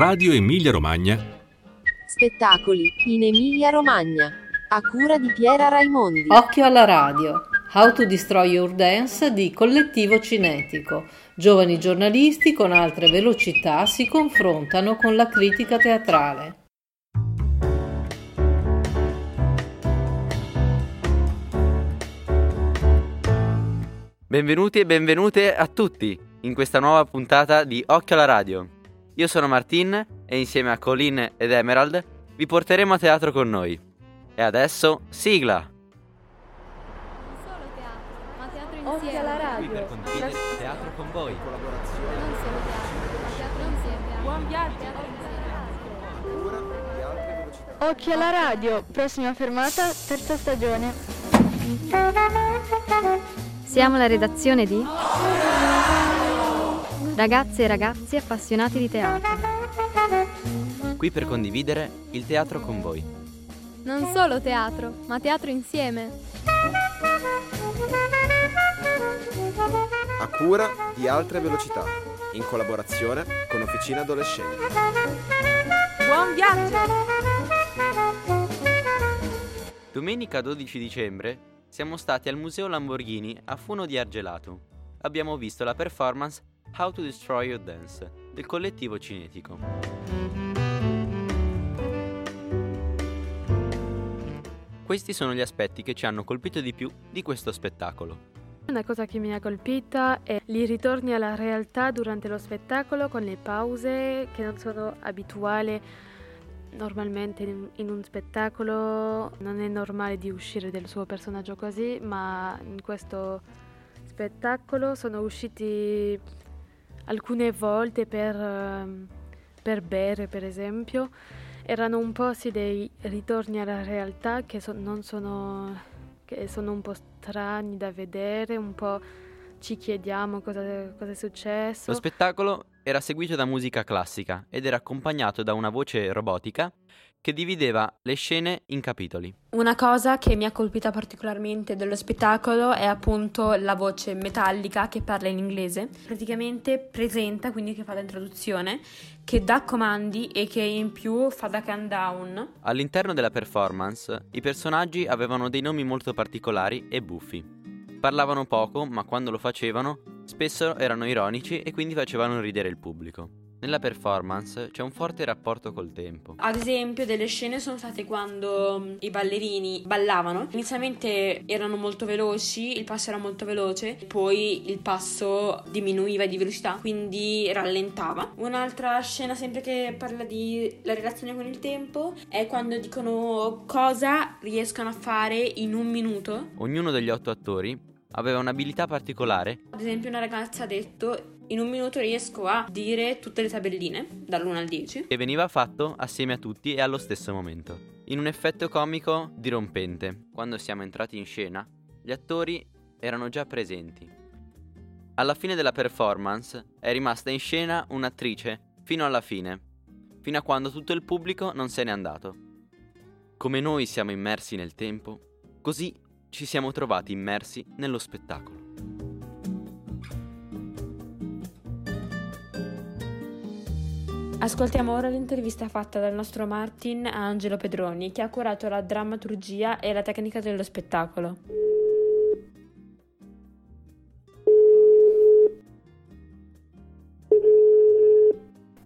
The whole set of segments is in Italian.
Radio Emilia Romagna. Spettacoli in Emilia Romagna. A cura di Piera Raimondi. Occhio alla radio. How to Destroy Your Dance di Collettivo Cinetico. Giovani giornalisti con altre velocità si confrontano con la critica teatrale. Benvenuti e benvenute a tutti in questa nuova puntata di Occhio alla Radio. Io sono Martin e insieme a Colin ed Emerald vi porteremo a teatro con noi. E adesso, sigla! Non solo teatro, ma teatro insieme. Occhio alla radio. teatro con voi. Non solo teatro, ma teatro insieme. Buon viaggio. Teatro insieme. Occhio alla radio, prossima fermata, terza stagione. Siamo la redazione di Ragazze e ragazzi appassionati di teatro. Qui per condividere il teatro con voi. Non solo teatro, ma teatro insieme. a cura di Altre Velocità, in collaborazione con Officina Adolescente. Buon viaggio! Domenica 12 dicembre siamo stati al Museo Lamborghini a Funo di Argelato. Abbiamo visto la performance How to Destroy Your Dance del collettivo cinetico. Questi sono gli aspetti che ci hanno colpito di più di questo spettacolo. Una cosa che mi ha colpita è i ritorni alla realtà durante lo spettacolo con le pause che non sono abituali normalmente in, in un spettacolo. Non è normale di uscire del suo personaggio così, ma in questo spettacolo sono usciti alcune volte per, ehm, per bere, per esempio. Erano un po' sì dei ritorni alla realtà che so- sono che sono un po' strani da vedere, un po' ci chiediamo cosa, cosa è successo. Lo spettacolo era seguito da musica classica ed era accompagnato da una voce robotica che divideva le scene in capitoli. Una cosa che mi ha colpita particolarmente dello spettacolo è appunto la voce metallica che parla in inglese, praticamente presenta, quindi che fa la introduzione, che dà comandi e che in più fa da countdown. All'interno della performance i personaggi avevano dei nomi molto particolari e buffi. Parlavano poco, ma quando lo facevano spesso erano ironici e quindi facevano ridere il pubblico. Nella performance c'è un forte rapporto col tempo. Ad esempio, delle scene sono state quando mm, i ballerini ballavano. Inizialmente erano molto veloci, il passo era molto veloce, poi il passo diminuiva di velocità, quindi rallentava. Un'altra scena sempre che parla di la relazione con il tempo è quando dicono cosa riescono a fare in un minuto. Ognuno degli otto attori aveva un'abilità particolare Ad esempio, una ragazza ha detto in un minuto riesco a dire tutte le tabelline dall'1 al 10. che veniva fatto assieme a tutti e allo stesso momento. In un effetto comico dirompente, quando siamo entrati in scena, gli attori erano già presenti. Alla fine della performance è rimasta in scena un'attrice fino alla fine, fino a quando tutto il pubblico non se n'è andato. Come noi siamo immersi nel tempo, così ci siamo trovati immersi nello spettacolo. Ascoltiamo ora l'intervista fatta dal nostro Martin a Angelo Pedroni, che ha curato la drammaturgia e la tecnica dello spettacolo.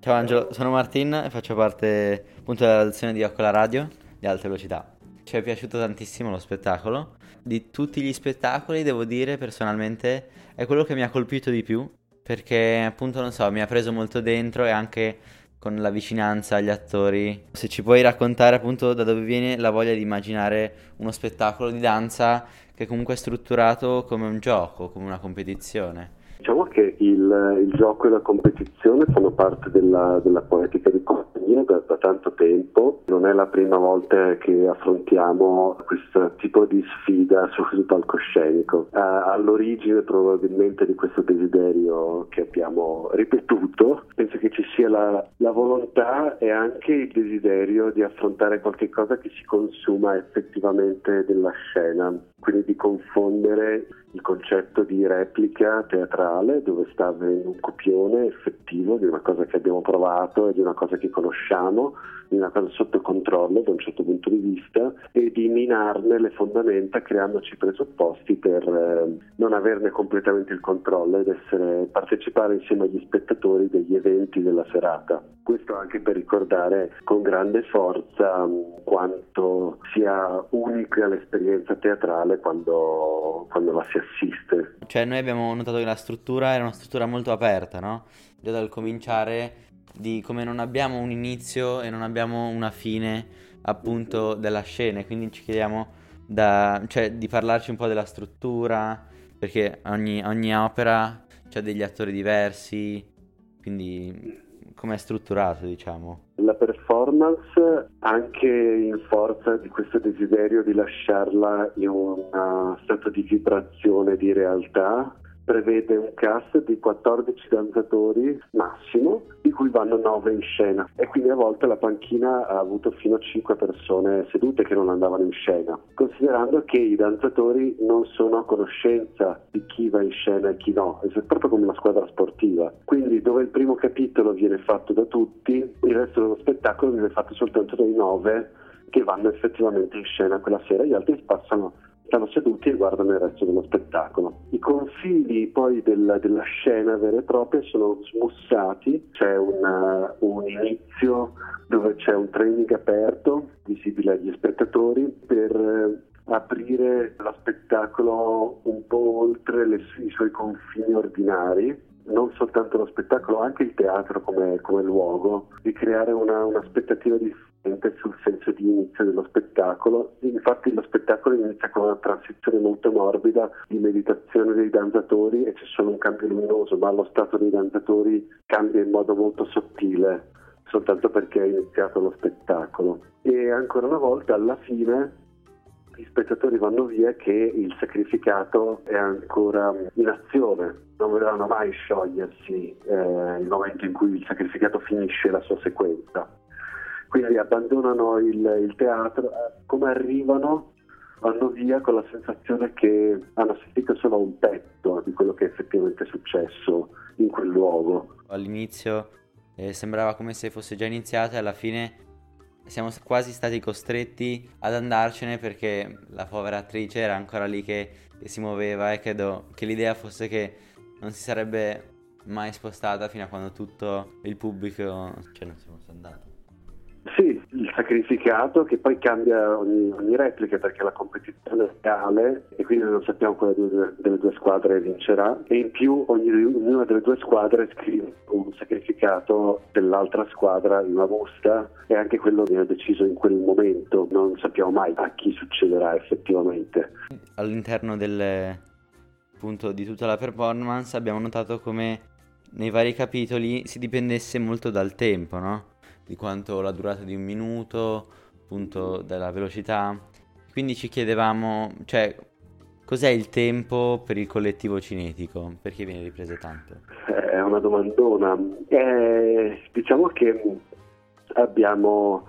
Ciao Angelo, sono Martin e faccio parte appunto della redazione di Occo alla Radio di Alta Velocità. Ci è piaciuto tantissimo lo spettacolo. Di tutti gli spettacoli, devo dire personalmente, è quello che mi ha colpito di più perché appunto non so, mi ha preso molto dentro e anche con la vicinanza agli attori. Se ci puoi raccontare appunto da dove viene la voglia di immaginare uno spettacolo di danza che comunque è strutturato come un gioco, come una competizione. Diciamo che il, il gioco e la competizione fanno parte della, della poetica di Costantino da, da tanto tempo. Non è la prima volta che affrontiamo questo tipo di sfida sul palcoscenico. Eh, all'origine probabilmente di questo desiderio che abbiamo ripetuto. Penso che ci sia la, la volontà e anche il desiderio di affrontare qualche cosa che si consuma effettivamente della scena, quindi di confondere il concetto di replica teatrale dove sta un copione effettivo di una cosa che abbiamo provato e di una cosa che conosciamo, una cosa sotto controllo da un certo punto di vista e di minarne le fondamenta creandoci presupposti per eh, non averne completamente il controllo ed essere partecipare insieme agli spettatori degli eventi della serata. Questo anche per ricordare con grande forza mh, quanto sia unica l'esperienza teatrale quando, quando la si assiste. Cioè noi abbiamo notato che la struttura era una struttura molto aperta, no? Già dal cominciare di come non abbiamo un inizio e non abbiamo una fine appunto della scena, quindi ci chiediamo da, cioè, di parlarci un po' della struttura, perché ogni, ogni opera ha degli attori diversi, quindi come è strutturato diciamo. La performance, anche in forza di questo desiderio di lasciarla in uno stato di vibrazione di realtà, prevede un cast di 14 danzatori massimo, di cui vanno 9 in scena. E quindi a volte la panchina ha avuto fino a 5 persone sedute che non andavano in scena, considerando che i danzatori non sono a conoscenza di chi va in scena e chi no, è proprio come una squadra sportiva. Quindi dove il primo capitolo viene fatto da tutti, il resto dello spettacolo viene fatto soltanto dai 9 che vanno effettivamente in scena quella sera, gli altri passano stanno seduti e guardano il resto dello spettacolo. I confini poi della, della scena vera e propria sono smussati, c'è una, un inizio dove c'è un training aperto, visibile agli spettatori, per eh, aprire lo spettacolo un po' oltre le, i suoi confini ordinari non soltanto lo spettacolo, anche il teatro come, come luogo, di creare una, un'aspettativa differente sul senso di inizio dello spettacolo. Infatti lo spettacolo inizia con una transizione molto morbida di meditazione dei danzatori e c'è solo un cambio luminoso, ma lo stato dei danzatori cambia in modo molto sottile soltanto perché è iniziato lo spettacolo. E ancora una volta alla fine gli spettatori vanno via che il sacrificato è ancora in azione, non vedranno mai sciogliersi eh, il momento in cui il sacrificato finisce la sua sequenza. Quindi abbandonano il, il teatro, eh, come arrivano vanno via con la sensazione che hanno sentito solo un pezzo di quello che effettivamente è successo in quel luogo. All'inizio eh, sembrava come se fosse già iniziata e alla fine siamo quasi stati costretti ad andarcene perché la povera attrice era ancora lì che, che si muoveva e credo che l'idea fosse che non si sarebbe mai spostata fino a quando tutto il pubblico cioè non si fosse andato. Sì, il sacrificato che poi cambia ogni, ogni, replica perché la competizione è reale e quindi non sappiamo quale due, delle due squadre vincerà e in più ogni, ognuna delle due squadre scrive un sacrificato dell'altra squadra in una busta e anche quello viene deciso in quel momento, non sappiamo mai a chi succederà effettivamente. All'interno del, appunto, di tutta la performance abbiamo notato come nei vari capitoli si dipendesse molto dal tempo, no? Di quanto la durata di un minuto, appunto della velocità. Quindi ci chiedevamo, cioè, cos'è il tempo per il collettivo cinetico? Perché viene ripreso tanto? È una domandona. Eh, diciamo che abbiamo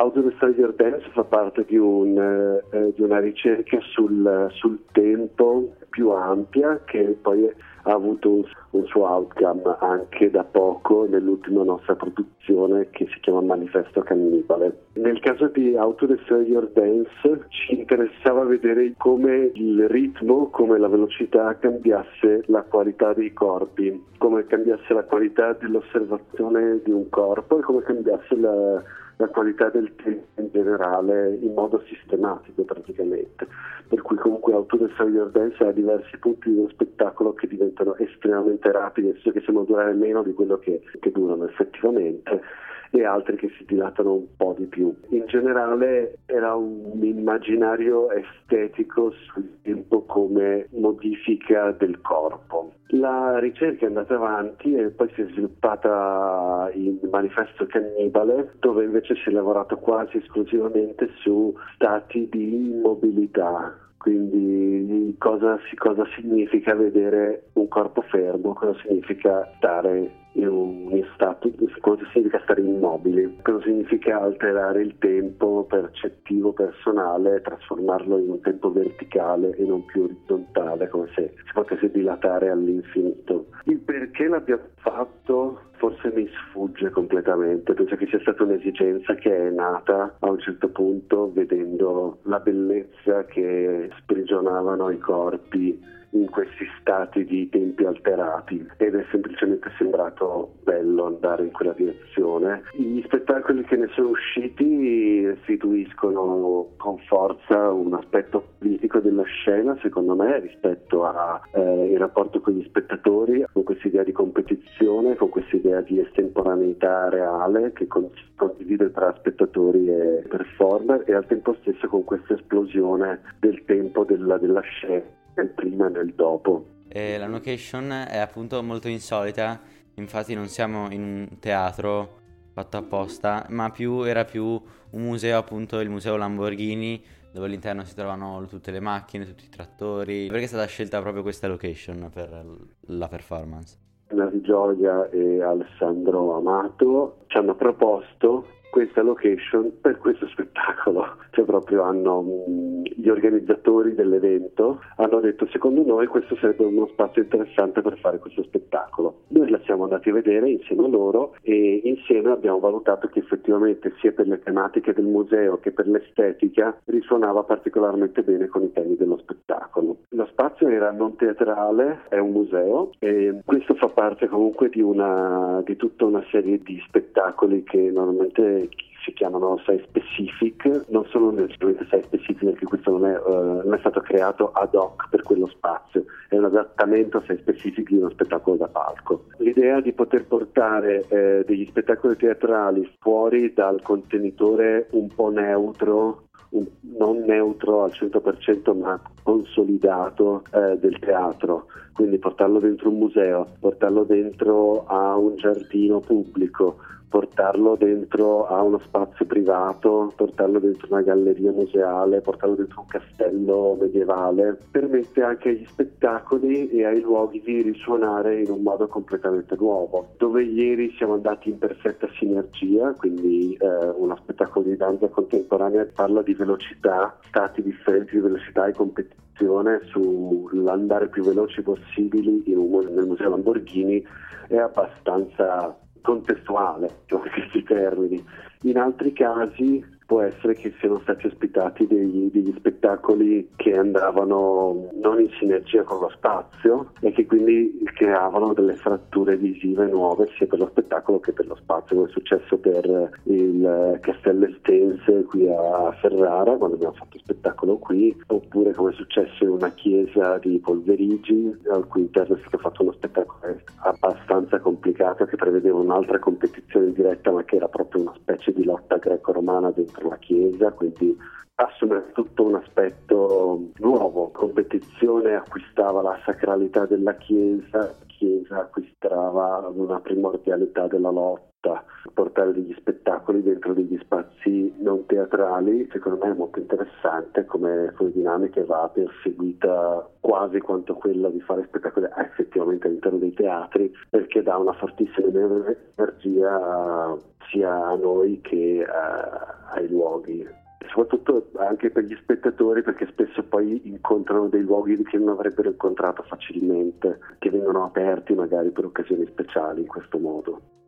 Audio Your Dance fa parte di, un, eh, di una ricerca sul, sul, tempo più ampia che poi ha avuto un, un, suo outcome anche da poco nell'ultima nostra produzione che si chiama Manifesto Cannibale. Nel caso di Auto Destroy Your Dance ci interessava vedere come il ritmo, come la velocità cambiasse la qualità dei corpi, come cambiasse la qualità dell'osservazione di un corpo e come cambiasse la la qualità del tempo in generale in modo sistematico praticamente. Per cui comunque Autore Your Dance ha diversi punti dello spettacolo che diventano estremamente rapidi, che sembrano durare meno di quello che, che durano effettivamente e altri che si dilatano un po' di più. In generale era un immaginario estetico sul tempo come modifica del corpo. La ricerca è andata avanti e poi si è sviluppata in Manifesto Cannibale, dove invece si è lavorato quasi esclusivamente su stati di immobilità Quindi cosa, cosa significa vedere un corpo fermo, cosa significa stare in un stato, cosa significa stare immobili, cosa significa alterare il tempo percettivo personale, trasformarlo in un tempo verticale e non più orizzontale, come se si potesse dilatare all'infinito. Il perché l'abbiamo fatto forse mi sfugge completamente, penso che sia stata un'esigenza che è nata a un certo punto vedendo la bellezza che sprigionavano i corpi in questi stati di tempi alterati ed è semplicemente sembrato bello andare in quella direzione. Gli spettacoli che ne sono usciti restituiscono con forza un aspetto politico della scena, secondo me, rispetto al eh, rapporto con gli spettatori, con questa idea di competizione, con questa idea di estemporaneità reale che condivide tra spettatori e performer e al tempo stesso con questa esplosione del tempo della, della scena nel prima e nel dopo. E la location è appunto molto insolita, infatti non siamo in un teatro fatto apposta, ma più era più un museo, appunto il museo Lamborghini, dove all'interno si trovano tutte le macchine, tutti i trattori. Perché è stata scelta proprio questa location per la performance? Nari Gioia e Alessandro Amato ci hanno proposto questa location per questo spettacolo. Cioè proprio hanno mm, gli organizzatori dell'evento hanno detto secondo noi questo sarebbe uno spazio interessante per fare questo spettacolo. Noi la siamo andati a vedere insieme a loro e insieme abbiamo valutato che effettivamente sia per le tematiche del museo che per l'estetica risuonava particolarmente bene con i temi dello spettacolo. Lo spazio era non teatrale, è un museo e questo fa parte comunque di, una, di tutta una serie di spettacoli che normalmente si chiamano site specific, non sono necessariamente site specific perché questo non è, uh, non è, stato creato ad hoc per quello spazio, è un adattamento a site specific di uno spettacolo da palco. L'idea di poter portare eh, degli spettacoli teatrali fuori dal contenitore un po' neutro non neutro al 100% ma consolidato eh, del teatro, quindi portarlo dentro un museo, portarlo dentro a un giardino pubblico, portarlo dentro a uno spazio privato, portarlo dentro una galleria museale, portarlo dentro un castello medievale, permette anche agli spettacoli e ai luoghi di risuonare in un modo completamente nuovo. Dove ieri siamo andati in perfetta sinergia, quindi eh, uno spettacolo di danza contemporanea parla di velocità, stati differenti di velocità e competizione sull'andare più veloci possibili un, nel Museo Lamborghini è abbastanza contestuale, cioè questi termini. In altri casi può essere che siano stati ospitati degli, degli, spettacoli che andavano non in sinergia con lo spazio e che quindi creavano delle fratture visive nuove sia per lo spettacolo che per lo spazio, come è successo per il Castello Estense qui a Ferrara quando abbiamo fatto spettacolo qui, oppure come è successo in una chiesa di Polverigi al cui interno è stato fatto uno spettacolo abbastanza complicato che prevedeva un'altra competizione diretta ma che era proprio una specie di lotta greco-romana dentro dentro la Chiesa, quindi assume tutto un aspetto nuovo. Competizione acquistava la sacralità della Chiesa, la Chiesa acquistava una primordialità della lotta. Portare degli spettacoli dentro degli spazi non teatrali, secondo me è molto interessante come, come dinamica va perseguita quasi quanto quella di fare spettacoli effettivamente all'interno dei teatri, perché dà una fortissima energia sia a noi che a, ai luoghi soprattutto anche per gli spettatori perché spesso poi incontrano dei luoghi che non avrebbero incontrato facilmente, che vengono aperti magari per occasioni speciali in questo modo.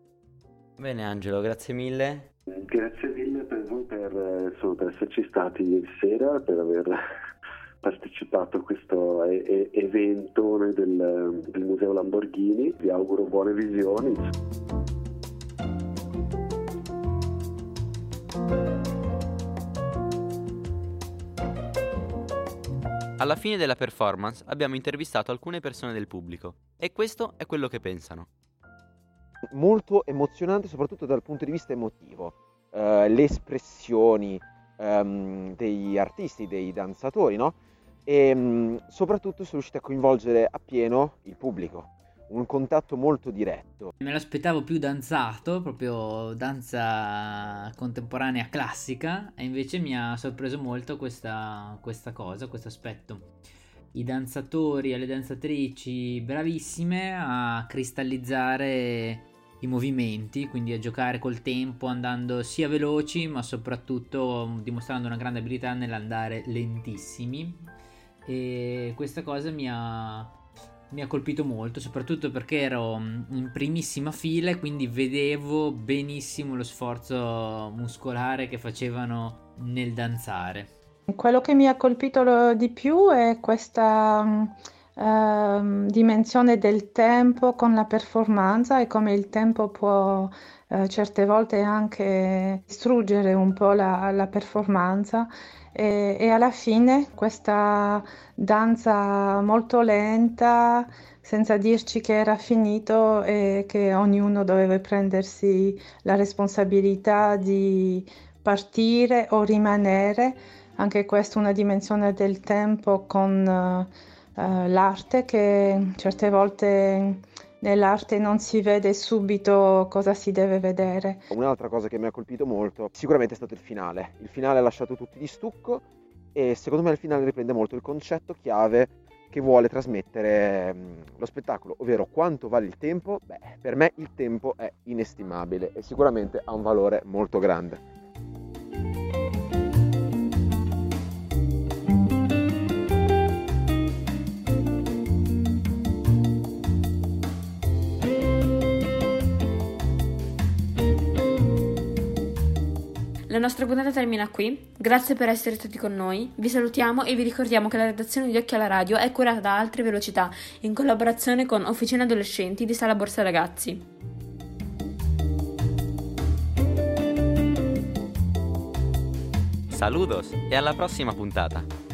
Bene Angelo, grazie mille. Grazie mille per voi per, insomma, per esserci stati ieri sera, per aver partecipato a questo e- evento del, del Museo Lamborghini. Vi auguro buone visioni. Alla fine della performance abbiamo intervistato alcune persone del pubblico e questo è quello che pensano. Molto emozionante soprattutto dal punto di vista emotivo. Uh, le espressioni um, degli artisti, dei danzatori, no? E um, soprattutto sono riusciti a coinvolgere appieno il pubblico. un contatto molto diretto. Me l'aspettavo più danzato, proprio danza contemporanea classica, e invece mi ha sorpreso molto questa, questa cosa, questo aspetto. I danzatori e le danzatrici bravissime a cristallizzare i movimenti, quindi a giocare col tempo, andando sia veloci, ma soprattutto dimostrando una grande abilità nell'andare lentissimi. E questa cosa mi ha, mi ha colpito molto, soprattutto perché ero in primissima fila e quindi vedevo benissimo lo sforzo muscolare che facevano nel danzare. Quello che mi ha colpito di più è questa uh, dimensione del tempo con la performance e come il tempo può uh, certe volte anche distruggere un po' la, la performance e, e, alla fine questa danza molto lenta senza dirci che era finito e che ognuno doveva prendersi la responsabilità di partire o rimanere anche questa è una dimensione del tempo con uh, l'arte che certe volte nell'arte non si vede subito cosa si deve vedere. Un'altra cosa che mi ha colpito molto sicuramente è stato il finale. Il finale ha lasciato tutti di stucco e secondo me il finale riprende molto il concetto chiave che vuole trasmettere lo spettacolo, ovvero quanto vale il tempo? Beh, per me il tempo è inestimabile e sicuramente ha un valore molto grande. La nostra puntata termina qui. Grazie per essere stati con noi. Vi salutiamo e vi ricordiamo che la redazione di Occhi alla Radio è curata da Altre Velocità in collaborazione con Officina Adolescenti di Sala Borsa Ragazzi. Saludos e alla prossima puntata.